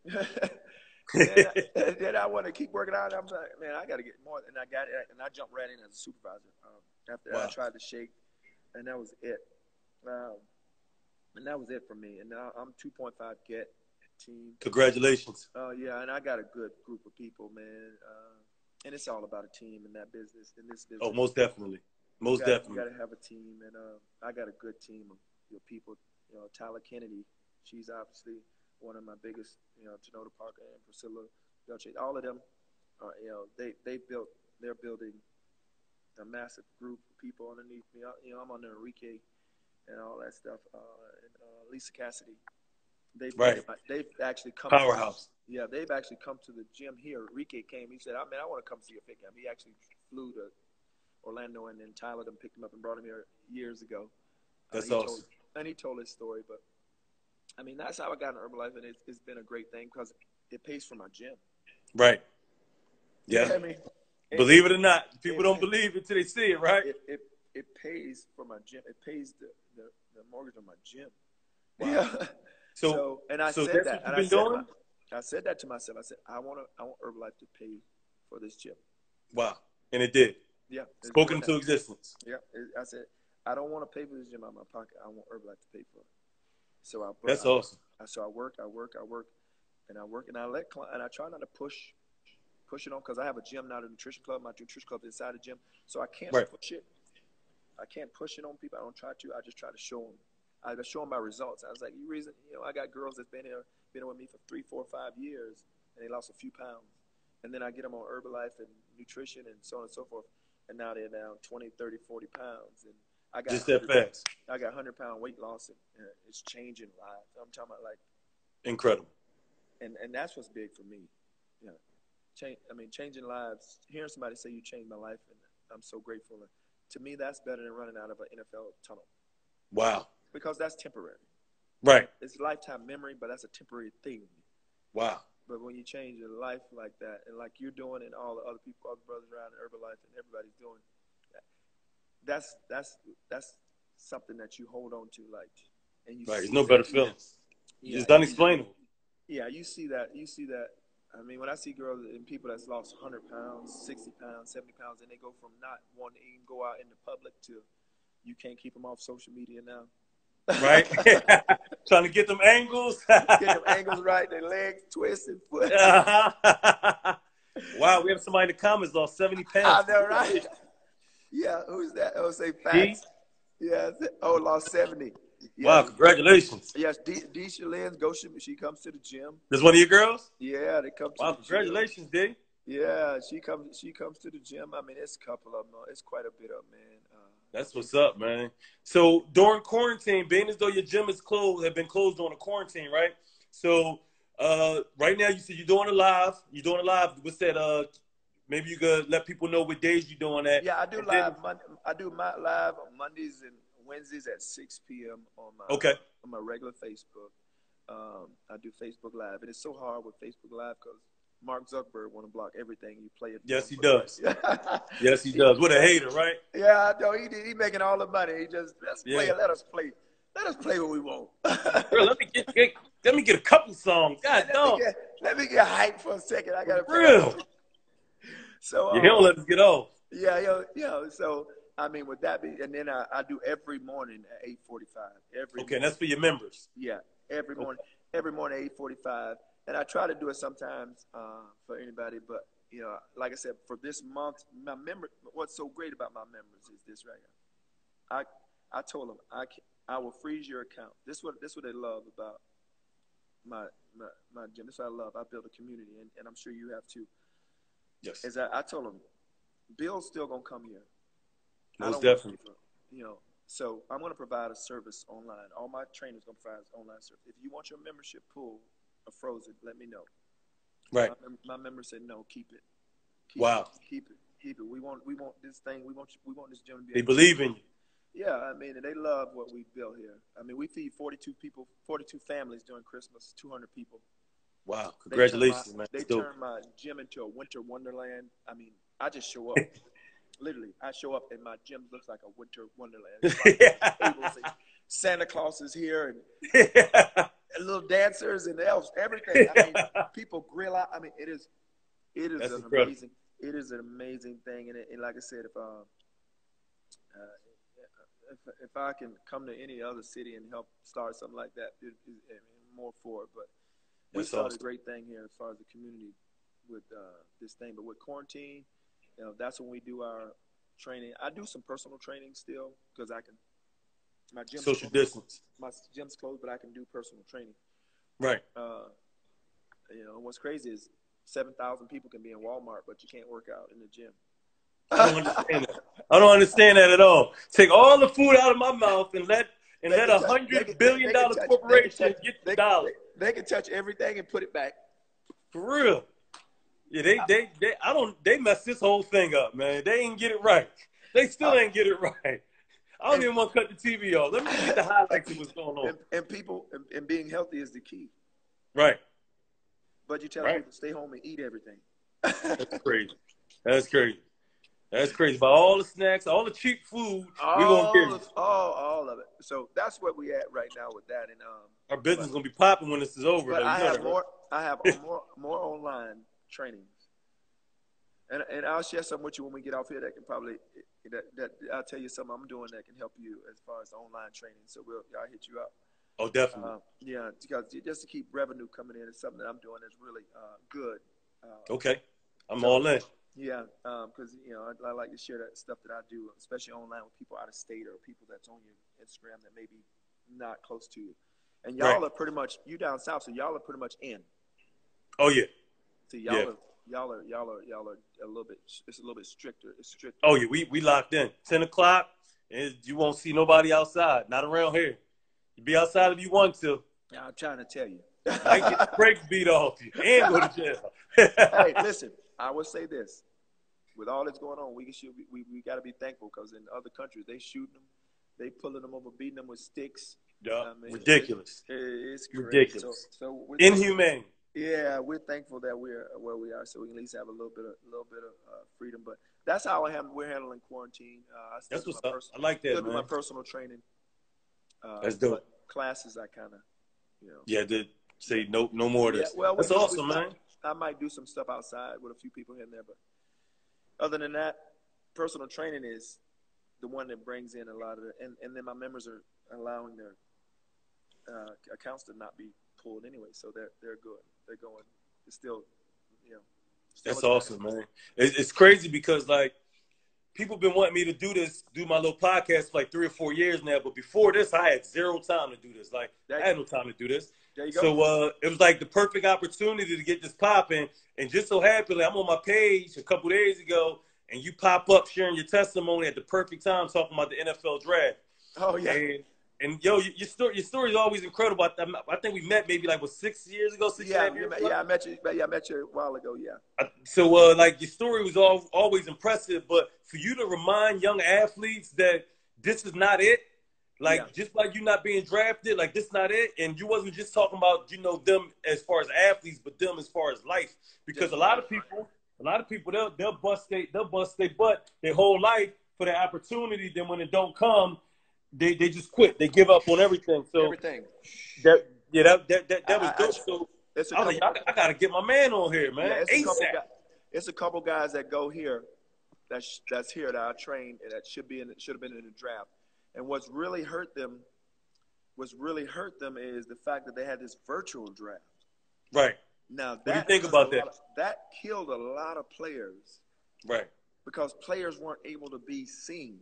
[laughs] [laughs] then, I, then I want to keep working out. I'm like, man, I got to get more. And I got it, and I jumped right in as a supervisor. Um, after wow. I tried to shake, and that was it. Um, and that was it for me. And now I'm 2.5 get team. Congratulations. Oh uh, yeah, and I got a good group of people, man. Uh, and it's all about a team in that business. In this business. Oh, most definitely. Most you gotta, definitely. You got to have a team, and uh, I got a good team of you know, people. You know, Tyler Kennedy. She's obviously one of my biggest, you know, Tanoda Parker and Priscilla Belche, all of them, are, you know, they, they built, they're building a massive group of people underneath me. You know, I'm under Enrique and all that stuff. Uh, and uh, Lisa Cassidy. They've, right. they've actually come. Powerhouse. To, yeah, they've actually come to the gym here. Enrique came. He said, "I mean, I want to come see a fit camp." He actually flew to Orlando, and then Tyler them picked him up and brought him here years ago. That's uh, awesome. Told, and he told his story, but I mean, that's how I got into Herbalife, and it's, it's been a great thing because it pays for my gym. Right. Yeah. You know I mean? believe it or not, people it, don't believe it until they see it, right? It, it, it pays for my gym. It pays the, the, the mortgage on my gym. Wow. Yeah. [laughs] So, so, and I so said that. and I said, my, I said that to myself. I said, I want to, I want Herbalife to pay for this gym. Wow. And it did. Yeah. Spoken into existence. Yeah. I said, I don't want to pay for this gym out of my pocket. I want Herbalife to pay for it. So I that's I, awesome. so I work, I work, I work, and I work, and I let and I try not to push push it on because I have a gym, not a nutrition club. My nutrition club is inside a gym, so I can't right. push it. I can't push it on people. I don't try to. I just try to show them. I just show them my results. I was like, you reason, you know, I got girls that's been here, been with me for three, four, five years, and they lost a few pounds. And then I get them on Herbalife and nutrition and so on and so forth. and now they're down 20, 30, 40 pounds. And I got Just that 100 fast. I got hundred pound weight loss, and uh, it's changing lives. I'm talking about like, Incredible. and and that's what's big for me. Yeah, change. I mean, changing lives. Hearing somebody say you changed my life, and I'm so grateful. And to me, that's better than running out of an NFL tunnel Wow. Because that's temporary. Right. It's lifetime memory, but that's a temporary thing. Wow. But when you change your life like that, and like you're doing, and all the other people, other brothers around in Herbalife, and everybody's doing, that's that's that's something that you hold on to, like, and you. Right. There's see no better feeling. Yeah, it's unexplainable. Yeah, you see that. You see that. I mean, when I see girls and people that's lost 100 pounds, 60 pounds, 70 pounds, and they go from not wanting to even go out in the public to you can't keep them off social media now. Right. [laughs] [laughs] Trying to get them angles. Get them angles right, their legs twisted, foot. Uh-huh. [laughs] wow. We have somebody in the comments lost 70 pounds. I know, right? Yeah, who's that? Oh, say facts. Yeah, oh, lost 70. Yeah. Wow. Congratulations. Yes, D- Deisha Lynn's go. She, she comes to the gym. This one of your girls? Yeah, they come. To Wow. the gym. Congratulations, D. Yeah, she comes. She comes to the gym. I mean, it's a couple of them. Uh, it's quite a bit of 'em, man. That's what's up, man. So during quarantine, being as though your gym is closed, have been closed during the quarantine, right? So uh, right now, you said you're doing a live. You're doing a live. What's that? Uh, maybe you could let people know what days you're doing that. yeah, I do And then- live. Mon- I do my live on Mondays and Wednesdays at 6 p.m. on my Okay. on my regular Facebook. Um, I do Facebook Live, and it's so hard with Facebook Live because Mark Zuckerberg want to block everything you play. It Yes, he does. [laughs] Yes, he does. What a hater, right? yeah, I know he he making all the money. He just let's play. Yeah. it. Let us play. Let us play what we want. Bro, let me get, get let me get a couple songs. God let, me damn. get, let me get hyped for a second. I gotta real. [laughs] So You um, don't let us get off. Yeah, yo, yo. So I mean, would that be, and then I, I do every morning at eight forty-five. Every Okay, morning. that's for your members. yeah, every morning, every morning at eight forty-five, and I try to do it sometimes uh, for anybody. But you know, like I said, for this month, my member. What's so great about my members is this right here. I I told them I can, I will freeze your account. This what this what they love about my my, my gym. This what I love. I build a community, and, and I'm sure you have too. Yes. Is that I told them, Bill's still gonna come here. I Most definitely. you know, so I'm going to provide a service online. All my trainers going to provide online service. If you want your membership pool frozen, let me know. Right. My, mem- my members said no, keep it. Keep Wow. It, keep it. Keep it. We want. We want this thing. We want. you- We want this gym to be. They believe in you. Yeah, I mean, and they love what we built here. I mean, we feed 42 people, 42 families during Christmas, 200 people. Wow. They Congratulations, my, man. They turn my gym into a winter wonderland. I mean, I just show up. [laughs] Literally, I show up and my gym looks like a winter wonderland. [laughs] Like and Santa Claus is here and [laughs] little dancers and elves, everything. I mean, [laughs] people grill out. I mean, it is, it is That's an incredible. amazing, it is an amazing thing. And, it, and like I said, if uh, uh, if, if I can come to any other city and help start something like that, it, it, I mean, more for it. But we That's started awesome. a great thing here as far as the community with uh, this thing. But with quarantine, you know, that's when we do our training. I do some personal training still because I can. My gym's Social closed. distance. My gym's closed, but I can do personal training. Right. Uh, you know, what's crazy is seven thousand people can be in Walmart, but you can't work out in the gym. I don't understand that. I don't understand that at all. Take all the food out of my mouth and let and They let a hundred billion dollar touch- corporation touch- get the dollar. They, they can touch everything and put it back. For real. Yeah, they, they, they, I don't, they messed this whole thing up, man. They ain't get it right. They still ain't get it right. I don't even want to cut the TV off. Let me get the highlights of what's going on. And, and people and, and being healthy is the key. Right. But you tell Right. people stay home and eat everything. That's crazy. That's crazy. That's crazy. But all the snacks, all the cheap food, we're all, gonna get. of, all, all of it. So that's where we at right now with that. And um, Our business is gonna be popping when this is over. but though. I have more. I have more more online trainings, and and I'll share some with you when we get off here. That can probably that, that I'll tell you something I'm doing that can help you as far as online training. So we'll I'll hit you up. Oh, definitely. Uh, yeah, because just to keep revenue coming in is something that I'm doing that's really uh, good. Uh, okay. I'm so- all in. Yeah, because you know I, I like to share that stuff that I do, especially online with people out of state or people that's on your Instagram that may be not close to you. And y'all Right. are pretty much you down south, so y'all are pretty much in. Oh yeah. So y'all Yeah. are Y'all are y'all are y'all are a little bit. It's a little bit stricter. It's stricter. Oh yeah, we we locked in. Ten o'clock, and you won't see nobody outside. Not around here. You be outside if you want to. Yeah, I'm trying to tell you. I get the brakes beat off you and go to jail. [laughs] hey, listen. I would say this: with all that's going on, we can shoot, we we got to be thankful because in other countries they shooting them, they pulling them over, beating them with sticks. Yeah, I mean, ridiculous. It, it's crazy. Ridiculous. So, so Inhumane. Yeah, we're thankful that we're where we are, so we can at least have a little bit of a little bit of uh, freedom. But that's how I we're handling quarantine. Uh, I That's what's my up. pers- I like that, to my personal training. Uh, That's dope. Classes, I kind of, you know. Yeah, to say no, no more of Yeah, well, we- That's we- awesome, we- man. I might do some stuff outside with a few people here and there, but other than that, personal training is the one that brings in a lot of the, and, and then my members are allowing their uh, accounts to not be pulled anyway, so they're they're good. They're going. It's still, you know. still That's awesome, man. It's, it's crazy because like people been wanting me to do this, do my little podcast for like three or four years now. But before this, I had zero time to do this. Like I had no time to do this. There you go. So uh, it was like the perfect opportunity to get this popping. And just so happily, I'm on my page a couple days ago, and you pop up sharing your testimony at the perfect time, talking about the NFL draft. oh yeah. And, and yo, your, your story, your story is always incredible. I, I think we met maybe like what six years ago, six Yeah, years ago? yeah, I met you. Yeah, I met you a while ago. Yeah. I- So, uh, like your story was all, always impressive, but for you to remind young athletes that this is not it, like Yeah. just like you not being drafted, like this not it, and you wasn't just talking about you know them as far as athletes, but them as far as life, because a lot of people, a lot of people they'll they'll bust they they'll bust their butt their whole life for the opportunity. Then when it don't come, they they just quit. They give up on everything. So Everything. that yeah that that that, that was I- I- dope. So It's a I was couple, like, I, I gotta get my man on here, man. yeah, it's, a couple guys, it's a couple guys that go here, that's that's here that I trained and that should be in should have been in the draft. And what's really hurt them, what's really hurt them is the fact that they had this virtual draft. Right, Now that do you think about that? of- that killed a lot of players right, because players weren't able to be seen.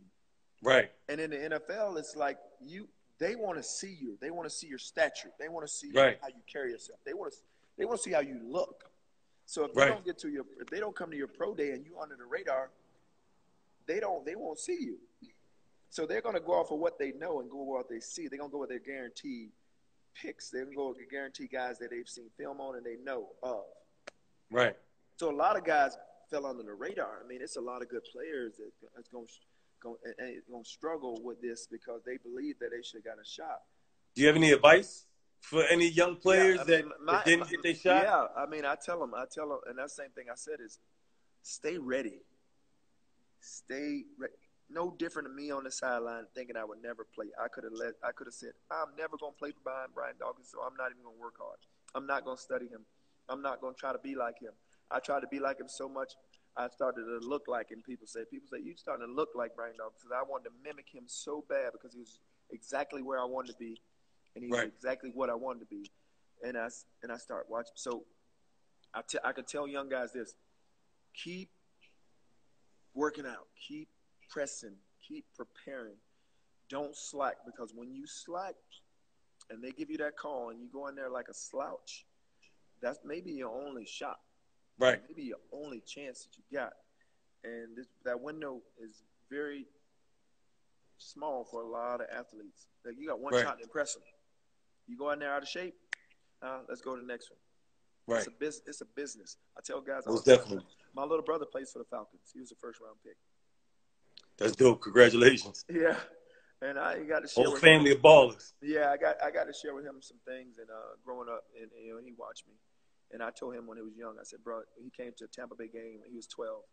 Right. And in the NFL, it's like you they want to see you. They want to see your stature. They want to see Right. how you carry yourself. They want to they want to see how you look. So if Right. you don't get to your if they don't come to your pro day and you under the radar, they don't they won't see you. So they're gonna go off of what they know and go with what they see. They're gonna go with their guaranteed picks. They're gonna go with guaranteed guys that they've seen film on and they know of. Right. So a lot of guys fell under the radar. I mean, it's a lot of good players that that's going going eh, eh, going to struggle with this because they believe that they should have got a shot. Do you have any advice for any young players Yeah, I that, mean, that my- didn't get their shot? Yeah, I mean, I tell them, I tell them, and that same thing I said is, stay ready. Stay ready. No different than me on the sideline thinking I would never play. I could have let, I could have said, I'm never going to play behind Brian Dawkins, so I'm not even going to work hard. I'm not going to study him. I'm not going to try to be like him. I tried to be like him so much, I started to look like and People say, people say, you starting to look like Brian Dawkins. Because I wanted to mimic him so bad because he was exactly where I wanted to be, and he was Right. exactly what I wanted to be. And I and I start watching. So I te- I could tell young guys this: keep working out, keep pressing, keep preparing. Don't slack because when you slack, and they give you that call, and you go in there like a slouch, that's maybe your only shot Right. maybe your only chance that you got. And this, that window is very small for a lot of athletes. Like you got one Right. shot to impress them. You go in there out of shape, uh, let's go to the next one. Right. It's a business. It's a business. I tell guys, Most definitely. My little brother plays for the Falcons. He was a first round pick. That's dope. Congratulations. [laughs] Yeah, and I got to share Whole with family him. of ballers. Yeah, I got I got to share with him some things and uh, growing up, and you know, he watched me, and I told him when he was young, I said, bro, he came to a Tampa Bay game when he was 12,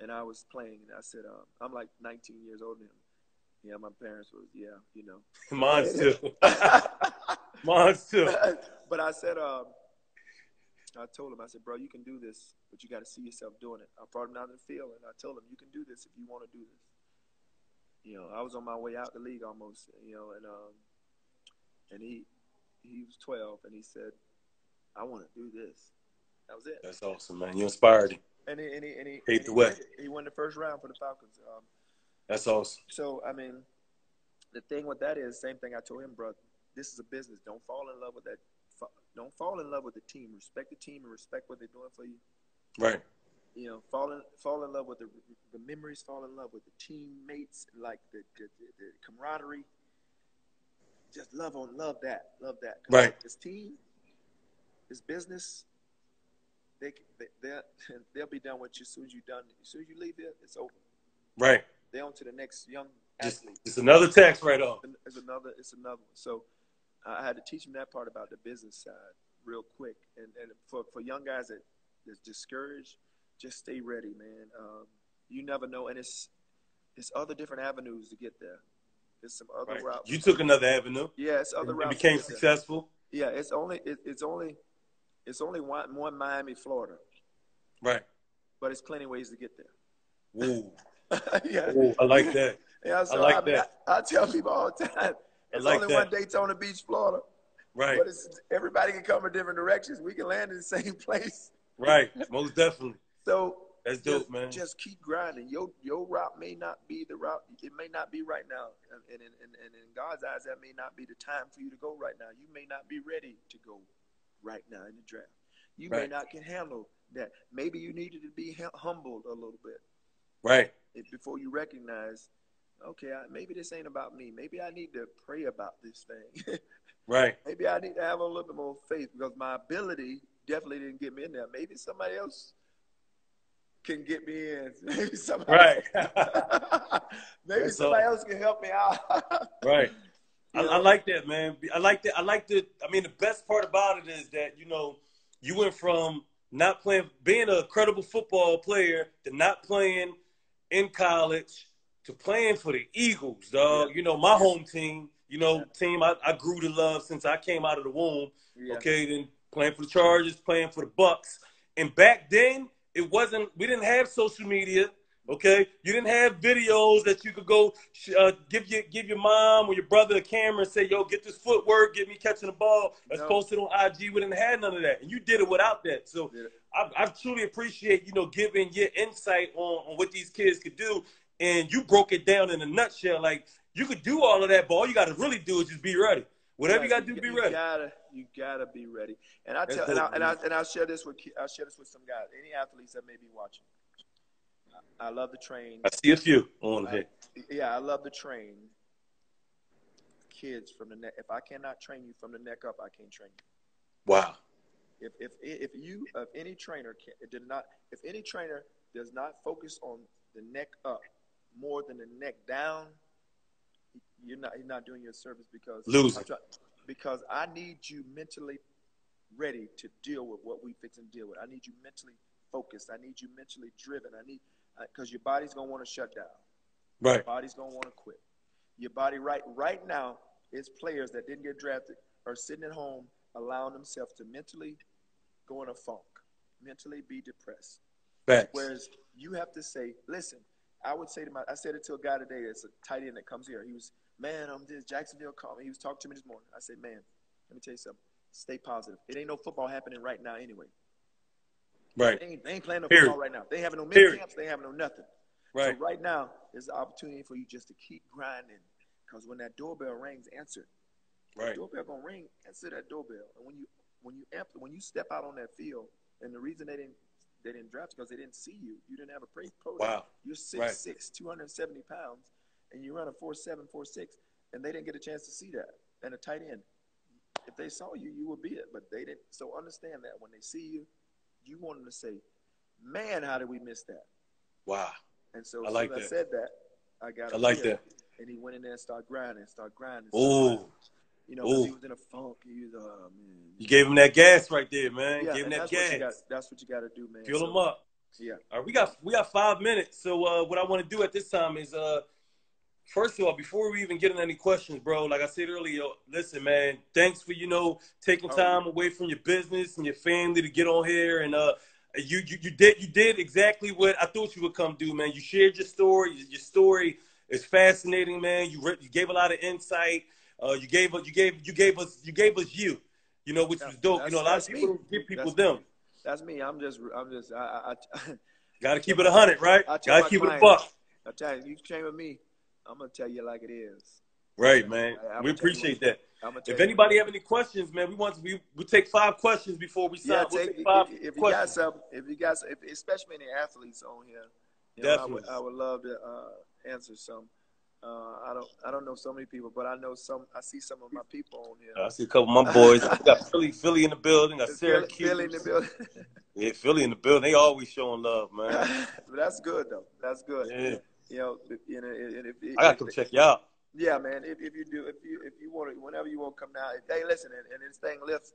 and I was playing, and I said, uh, I'm like 19 years older than him. Yeah, my parents was, yeah, you know. [laughs] Mine's [laughs] too. [laughs] Mine's too. but I said, um, I told him, I said, bro, you can do this, but you got to see yourself doing it. I brought him down to the field, and I told him, you can do this if you want to do this. You know, I was on my way out the league almost, you know, and um, and he he was 12, and he said, I want to do this. That was it. That's awesome, man. You inspired him. And he and he and he, and the he, way. won, he won the first round for the Falcons. Um, That's awesome. so I mean, the thing with that is same thing I told him, bro. This is a business. Don't fall in love with that. Don't fall in love with the team. Respect the team and respect what they're doing for you. Right. You know, fall in fall in love with the the memories, fall in love with the teammates, like the the, the, the camaraderie. Just love on love that, love that. Right. It's team, it's business. They they they'll, [laughs] they'll be done with you as soon as you done. As soon as you leave here, it's over. Right. They're on to the next young athlete. just another tax right off. It's another. It's another one. So I had to teach them that part about the business side real quick. And and for, for young guys that that's discouraged, just stay ready, man. Um, you never know, and it's it's other different avenues to get there. There's some other Right. routes. You took another avenue. yeah, it's other and routes. became successful. Yeah, it's only it, it's only it's only one, one Miami, Florida, Right. but it's plenty ways to get there. Ooh. [laughs] yeah. Ooh, I like that. Yeah, so like I, that. I, I tell people all the time, I it's like only that. one Daytona Beach, Florida. Right. But it's, everybody can come in different directions. We can land in the [laughs] same place. Right. Most definitely. So That's just, dope, man. just keep grinding. Your your route may not be the route. It may not be right now, and and, and, and in God's eyes, that may not be the time for you to go right now. You may not be ready to go right now in the draft. You may not can handle that. Maybe you needed to be humbled a little bit Right. before you recognize, okay, I, maybe this ain't about me. Maybe I need to pray about this thing. [laughs] Right. maybe I need to have a little bit more faith because my ability definitely didn't get me in there. Maybe somebody else can get me in. [laughs] Maybe somebody, Right. [laughs] maybe That's somebody all. else can help me out. right. I, I like that, man. I like that. I like the. I mean, the best part about it is that you know you went from not playing, being a credible football player, to not playing in college, to playing for the Eagles, dog. Yeah. You know, my home team. You know, team I, I grew to love since I came out of the womb. Yeah. Okay, then playing for the Chargers, playing for the Bucks, and back then it wasn't. We didn't have social media. Okay, you didn't have videos that you could go uh, give your give your mom or your brother a camera and say, "Yo, get this footwork, get me catching the ball." Let's No. post it on IG. We didn't have none of that, and you did it without that. So I, I truly appreciate you know giving your insight on, on what these kids could do, and you broke it down in a nutshell. Like you could do all of that, but all you got to really do is just be ready. Whatever you got to do, be you ready. Gotta, you gotta be ready. And I That's tell, and, I, and I and I'll share this with I'll share this with some guys. Any athletes that may be watching. I love the train. I see a few on here. yeah, I love the train kids from the neck. If I cannot train you from the neck up, I can't train you. Wow. If if if you if any trainer can, did not if any trainer does not focus on the neck up more than the neck down, you're not you're not doing your service because Losing. Try- because I need you mentally ready to deal with what we fix and deal with. I need you mentally focused. I need you mentally driven. I need because your body's gonna want to shut down. Right. body's gonna want to quit. Your body right right now is players that didn't get drafted are sitting at home allowing themselves to mentally go in a funk, mentally be depressed. Facts. Whereas you have to say, listen, I would say to my I said it to a guy today, it's a tight end that comes here. He was, man, I'm this Jacksonville called me. He was talking to me this morning. I said, man, let me tell you something. Stay positive. It ain't no football happening right now anyway. Right. They ain't, they ain't playing no Period. football right now. They having no mini Period. camps. They having no nothing. Right. So right now is the opportunity for you just to keep grinding. Because when that doorbell rings, answer. Right. The doorbell gonna ring, answer that doorbell. And when you when you amp, when you step out on that field, and the reason they didn't they didn't draft because they didn't see you. You didn't have a pre pro. Wow. You're 6'6", Right. 270 pounds, and you run a 4'7", 4'6", and they didn't get a chance to see that. And a tight end, if they saw you, you would be it. But they didn't. So understand that when they see you, you want them to say, "Man, how did we miss that?" Wow. And so I like that. I said that, I got I like that. And he went in there and started grinding, started grinding. Ooh. You know, he was in a funk. He was, oh, man. You gave him that gas right there, man. yeah, gave him that that's what you got. gas. That's what you got to do, man. Fuel So, him up. Yeah. All right, we got we got five minutes. So uh, what I want to do at this time is uh, first of all, before we even get into any questions, bro, like I said earlier, listen, man, thanks for you know taking Oh, time away from your business and your family to get on here and uh. You, you you did you did exactly what I thought you would come do, man. You shared your story. Your story is fascinating, man. You re- you gave a lot of insight. Uh, you gave us you gave you gave us you gave us you, you know, which was dope. You know, a lot of people that's don't give people That's them. me. That's me. I'm just, I'm just, I, I, I, [laughs] Got to keep it a hundred, right? I Got to my keep it a buck. I tell you, you came with me, I'm gonna tell you like it is. Right, man. I- I we appreciate that. If you. anybody have any questions, man, we want to we we take five questions before we Yeah, sign. We'll take, take five if, if you got some, if you got some, if, especially any athletes on here, you know, I would, Definitely. I would love to uh, answer some. Uh, I don't, I don't know so many people, but I know some. I see some of my people on here. I see a couple of my boys. We got Philly, Philly in the building. Got [laughs] Philly, Syracuse. Philly in the building. Yeah, Philly in the building. They always showing love, man. [laughs] but that's good though. That's good. Yeah, You know, you know, and if, if, I gotta check you out. Yeah, man. If, if you do, if you if you want to, whenever you want to come down, if, hey, listen, and, and this thing lifts,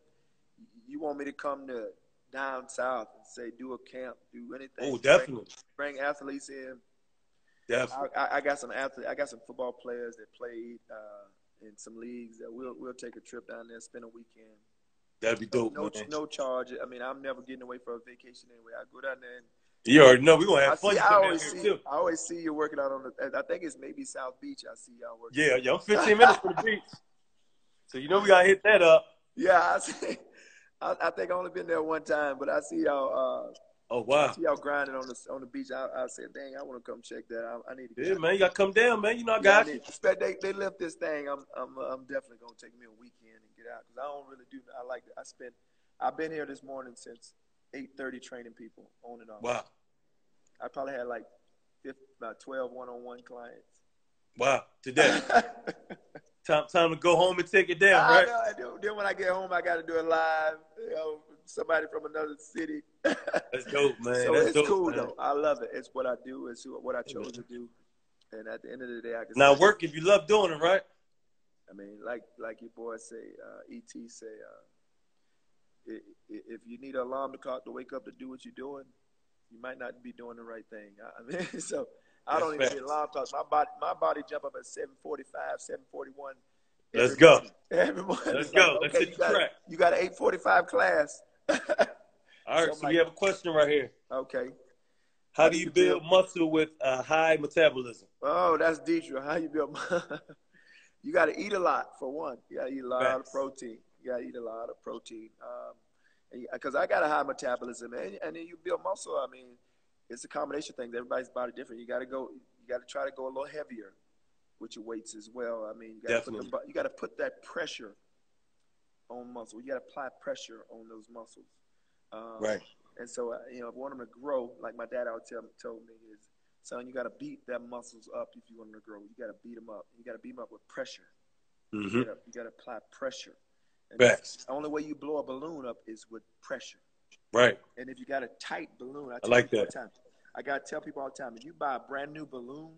you want me to come to down south and say do a camp, do anything. Oh, bring- definitely, Bring, athletes in. definitely. I, I, got some athletes. I got some football players that played uh, in some leagues. That we'll we'll take a trip down there, spend a weekend. That'd be dope, no, man. no charge. I mean, I'm never getting away for a vacation anyway. I go down there and You already know we gonna I have fun. see. I always see. too. I always see you working out on the. I think it's maybe South Beach. I see y'all working. Yeah, yeah. I'm [laughs] 15 minutes from the beach, so you know we gotta hit that up. Yeah, I see. I, I think I only been there one time, but I see y'all. Uh, Oh I wow. see y'all grinding on the on the beach. I, I said, dang, I want to come check that. out. I need to. Yeah, man, you gotta come down, man. You know I Yeah, I got you. need- they they lift this thing. I'm I'm I'm definitely gonna take me a weekend and get out because I don't really do. I like. I spent. I've been here this morning since 8:30 training people on and off. Wow, I probably had like 50, about 12 one-on-one clients. wow. Today, [laughs] time time to go home and take it down, I right? know, I do. Then when I get home, I got to do it live. You know, somebody from another city. [laughs] That's dope, man. so That's it's dope, cool man. though. I love it. It's what I do. It's what I chose to do. And at the end of the day, I can Now work if you love doing it, right? I mean, like like your boy say, uh, ET say, uh, if you need an alarm to clock to wake up to do what you're doing, you might not be doing the right thing. [laughs] I mean, [laughs] so I don't That's even need alarm clocks. My body my body jump up at 7:45, 7:41. Let's go. morning. [laughs] Every morning. Let's It's go. Let's hit you the got, track. You got an 8:45 class. All right, So, so like- we have a question right here. okay. How do you build muscle with a high metabolism? Oh, that's Deidre. How you build? you got to eat a lot for one. You got to eat a lot Facts. of protein. You got to eat a lot of protein. Um, because I got a high metabolism, and, and then you build muscle. I mean, it's a combination of things. Everybody's body different. You got to go. You got to try to go a little heavier with your weights as well. I mean, you got to put Definitely. the, you got to put that pressure on muscle. You got to apply pressure on those muscles. Um, Right. and so, uh, you know, if you want them to grow, like my dad always tell, told me, is, son, you got to beat them muscles up if you want them to grow. You got to beat them up. You got to beat them up with pressure. Mm-hmm. You got to apply pressure. And Facts. The only way you blow a balloon up is with pressure. Right. And if you got a tight balloon, I, tell like that. the time, I got to tell people all the time, if you buy a brand new balloon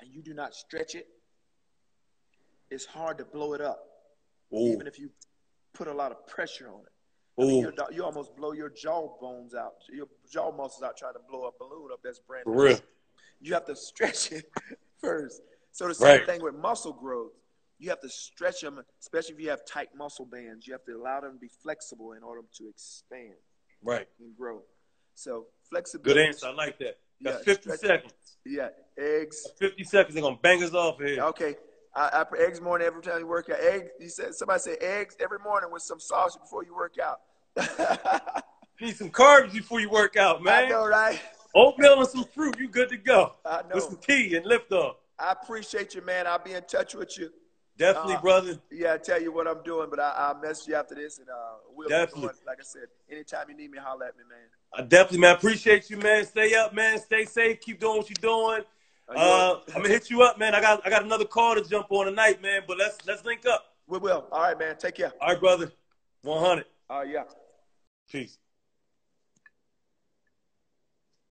and you do not stretch it, it's hard to blow it up, Ooh. even if you put a lot of pressure on it. I mean, your, you almost blow your jaw bones out, your jaw muscles out trying to blow a balloon up that's brand For new. real. You have to [laughs] stretch it [laughs] first. So the same Right. thing with muscle growth. You have to stretch them, especially if you have tight muscle bands. You have to allow them to be flexible in order to expand Right. and grow. So flexibility. Good answer. I like that. Got Yeah, 50 stretch- seconds. Yeah, eggs. 50 seconds. They're gonna bang us off here. Okay, I, I put eggs morning every time you work out. Eggs. You said somebody said eggs every morning with some sausage before you work out. [laughs] Need some carbs before you work out, man. I know, right? Oatmeal and some fruit. You good to go. I With know. some tea and lift off. I appreciate you, man. I'll be in touch with you. Definitely, Uh, brother. Yeah, I tell you what I'm doing, but I, I'll message you after this, and uh, we'll Definitely. like I said, anytime you need me, holler at me, man. I definitely, man. Appreciate you, man. Stay up, man. Stay safe. Keep doing what you're doing. Uh. I'm gonna hit you up, man. I got I got another call to jump on tonight, man. But let's let's link up. We will. All right, man. Take care. All right, brother. 100. All right, yeah. Peace.